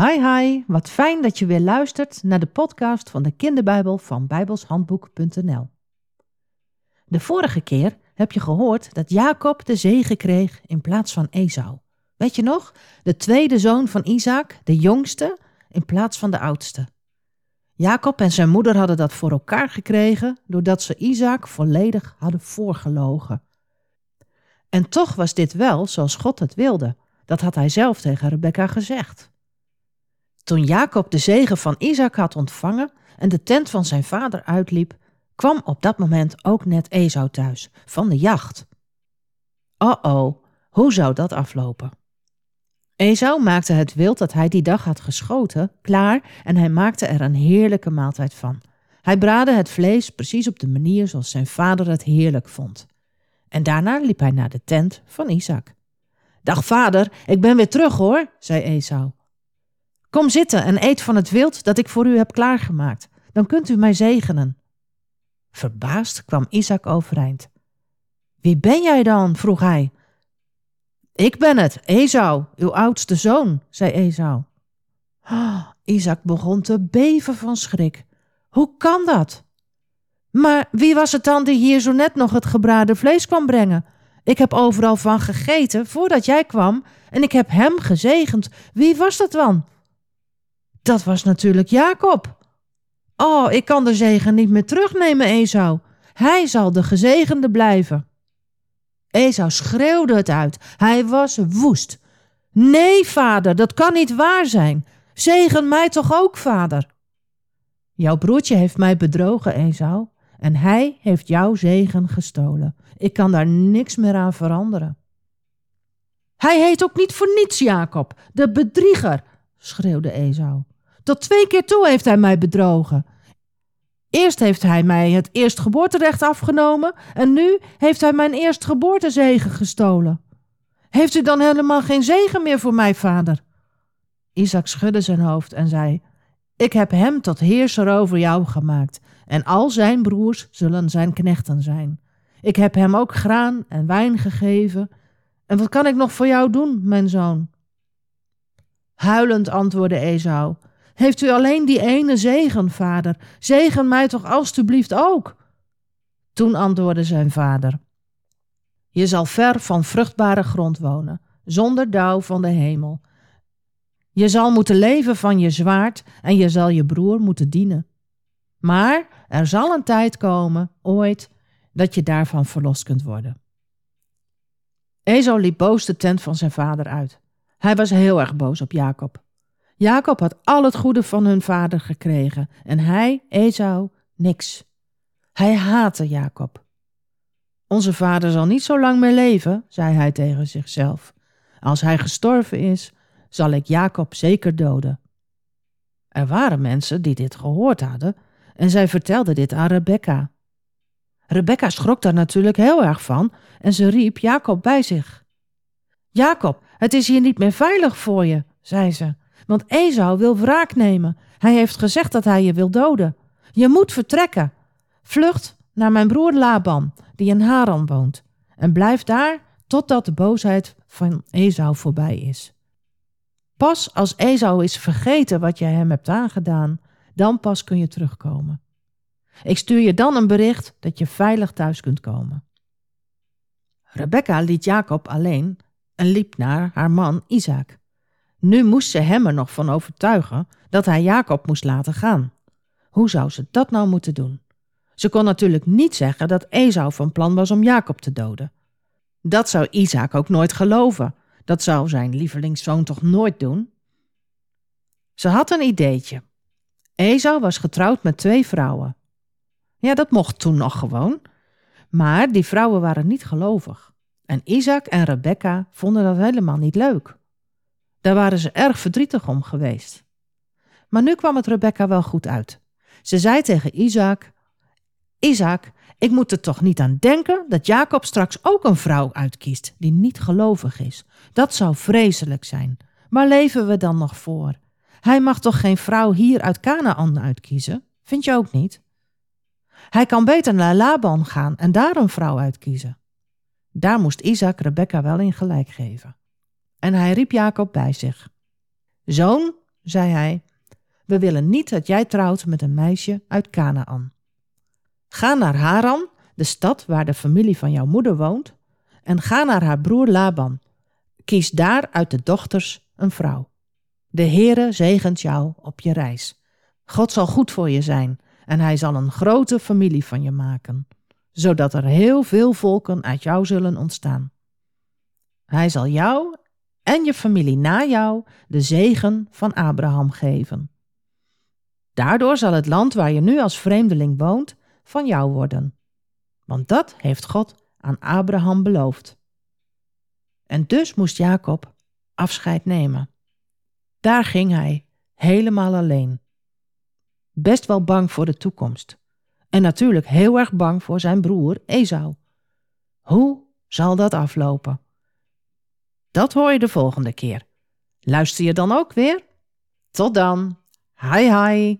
Hi hi, wat fijn dat je weer luistert naar de podcast van de kinderbijbel van bijbelshandboek.nl. De vorige keer heb je gehoord dat Jacob de zegen kreeg in plaats van Esau. Weet je nog? De tweede zoon van Isaac, de jongste, in plaats van de oudste. Jacob en zijn moeder hadden dat voor elkaar gekregen doordat ze Isaac volledig hadden voorgelogen. En toch was dit wel zoals God het wilde. Dat had hij zelf tegen Rebecca gezegd. Toen Jacob de zegen van Isaac had ontvangen en de tent van zijn vader uitliep, kwam op dat moment ook net Esau thuis, van de jacht. Oh-oh, hoe zou dat aflopen? Esau maakte het wild dat hij die dag had geschoten klaar en hij maakte er een heerlijke maaltijd van. Hij braadde het vlees precies op de manier zoals zijn vader het heerlijk vond. En daarna liep hij naar de tent van Isaac. Dag vader, ik ben weer terug hoor, zei Esau. Kom zitten en eet van het wild dat ik voor u heb klaargemaakt. Dan kunt u mij zegenen. Verbaasd kwam Isaac overeind. Wie ben jij dan? vroeg hij. Ik ben het, Esau, uw oudste zoon, zei Esau. Oh, Isaac begon te beven van schrik. Hoe kan dat? Maar wie was het dan die hier zo net nog het gebraden vlees kwam brengen? Ik heb overal van gegeten voordat jij kwam en ik heb hem gezegend. Wie was dat dan? Dat was natuurlijk Jacob. Oh, ik kan de zegen niet meer terugnemen, Esau. Hij zal de gezegende blijven. Esau schreeuwde het uit. Hij was woest. Nee, vader, dat kan niet waar zijn. Zegen mij toch ook, vader. Jouw broertje heeft mij bedrogen, Esau, en hij heeft jouw zegen gestolen. Ik kan daar niks meer aan veranderen. Hij heet ook niet voor niets Jacob, de bedrieger, schreeuwde Esau. Tot twee keer toe heeft hij mij bedrogen. Eerst heeft hij mij het eerstgeboorterecht afgenomen en nu heeft hij mijn eerstgeboortezegen gestolen. Heeft u dan helemaal geen zegen meer voor mij, vader? Isaac schudde zijn hoofd en zei: Ik heb hem tot heerser over jou gemaakt, en al zijn broers zullen zijn knechten zijn. Ik heb hem ook graan en wijn gegeven. En wat kan ik nog voor jou doen, mijn zoon? Huilend antwoordde Esau: heeft u alleen die ene zegen, vader? Zegen mij toch alstublieft ook. Toen antwoordde zijn vader: Je zal ver van vruchtbare grond wonen, zonder dauw van de hemel. Je zal moeten leven van je zwaard en je zal je broer moeten dienen. Maar er zal een tijd komen, ooit, dat je daarvan verlost kunt worden. Ezo liep boos de tent van zijn vader uit. Hij was heel erg boos op Jacob. Jacob had al het goede van hun vader gekregen en hij, Esau, niks. Hij haatte Jacob. Onze vader zal niet zo lang meer leven, zei hij tegen zichzelf. Als hij gestorven is, zal ik Jacob zeker doden. Er waren mensen die dit gehoord hadden en zij vertelden dit aan Rebecca. Rebecca schrok daar natuurlijk heel erg van en ze riep Jacob bij zich. Jacob, het is hier niet meer veilig voor je, zei ze. Want Esau wil wraak nemen. Hij heeft gezegd dat hij je wil doden. Je moet vertrekken. Vlucht naar mijn broer Laban, die in Haran woont. En blijf daar totdat de boosheid van Esau voorbij is. Pas als Esau is vergeten wat jij hem hebt aangedaan, dan pas kun je terugkomen. Ik stuur je dan een bericht dat je veilig thuis kunt komen. Rebecca liet Jacob alleen en liep naar haar man Isaac. Nu moest ze hem er nog van overtuigen dat hij Jacob moest laten gaan. Hoe zou ze dat nou moeten doen? Ze kon natuurlijk niet zeggen dat Esau van plan was om Jacob te doden. Dat zou Isaac ook nooit geloven. Dat zou zijn lievelingszoon toch nooit doen? Ze had een ideetje. Esau was getrouwd met twee vrouwen. Ja, dat mocht toen nog gewoon. Maar die vrouwen waren niet gelovig. En Isaac en Rebecca vonden dat helemaal niet leuk. Daar waren ze erg verdrietig om geweest. Maar nu kwam het Rebecca wel goed uit. Ze zei tegen Isaac: Isaac, ik moet er toch niet aan denken dat Jacob straks ook een vrouw uitkiest die niet gelovig is. Dat zou vreselijk zijn. Maar leven we dan nog voor? Hij mag toch geen vrouw hier uit Canaan uitkiezen? Vind je ook niet? Hij kan beter naar Laban gaan en daar een vrouw uitkiezen. Daar moest Isaac Rebecca wel in gelijk geven. En hij riep Jacob bij zich. Zoon, zei hij, we willen niet dat jij trouwt met een meisje uit Canaan. Ga naar Haran, de stad waar de familie van jouw moeder woont, en ga naar haar broer Laban. Kies daar uit de dochters een vrouw. De Heere zegent jou op je reis. God zal goed voor je zijn en hij zal een grote familie van je maken, zodat er heel veel volken uit jou zullen ontstaan. Hij zal jou en je familie na jou de zegen van Abraham geven. Daardoor zal het land waar je nu als vreemdeling woont van jou worden. Want dat heeft God aan Abraham beloofd. En dus moest Jacob afscheid nemen. Daar ging hij, helemaal alleen. Best wel bang voor de toekomst. En natuurlijk heel erg bang voor zijn broer Esau. Hoe zal dat aflopen? Dat hoor je de volgende keer. Luister je dan ook weer? Tot dan. Hi hi.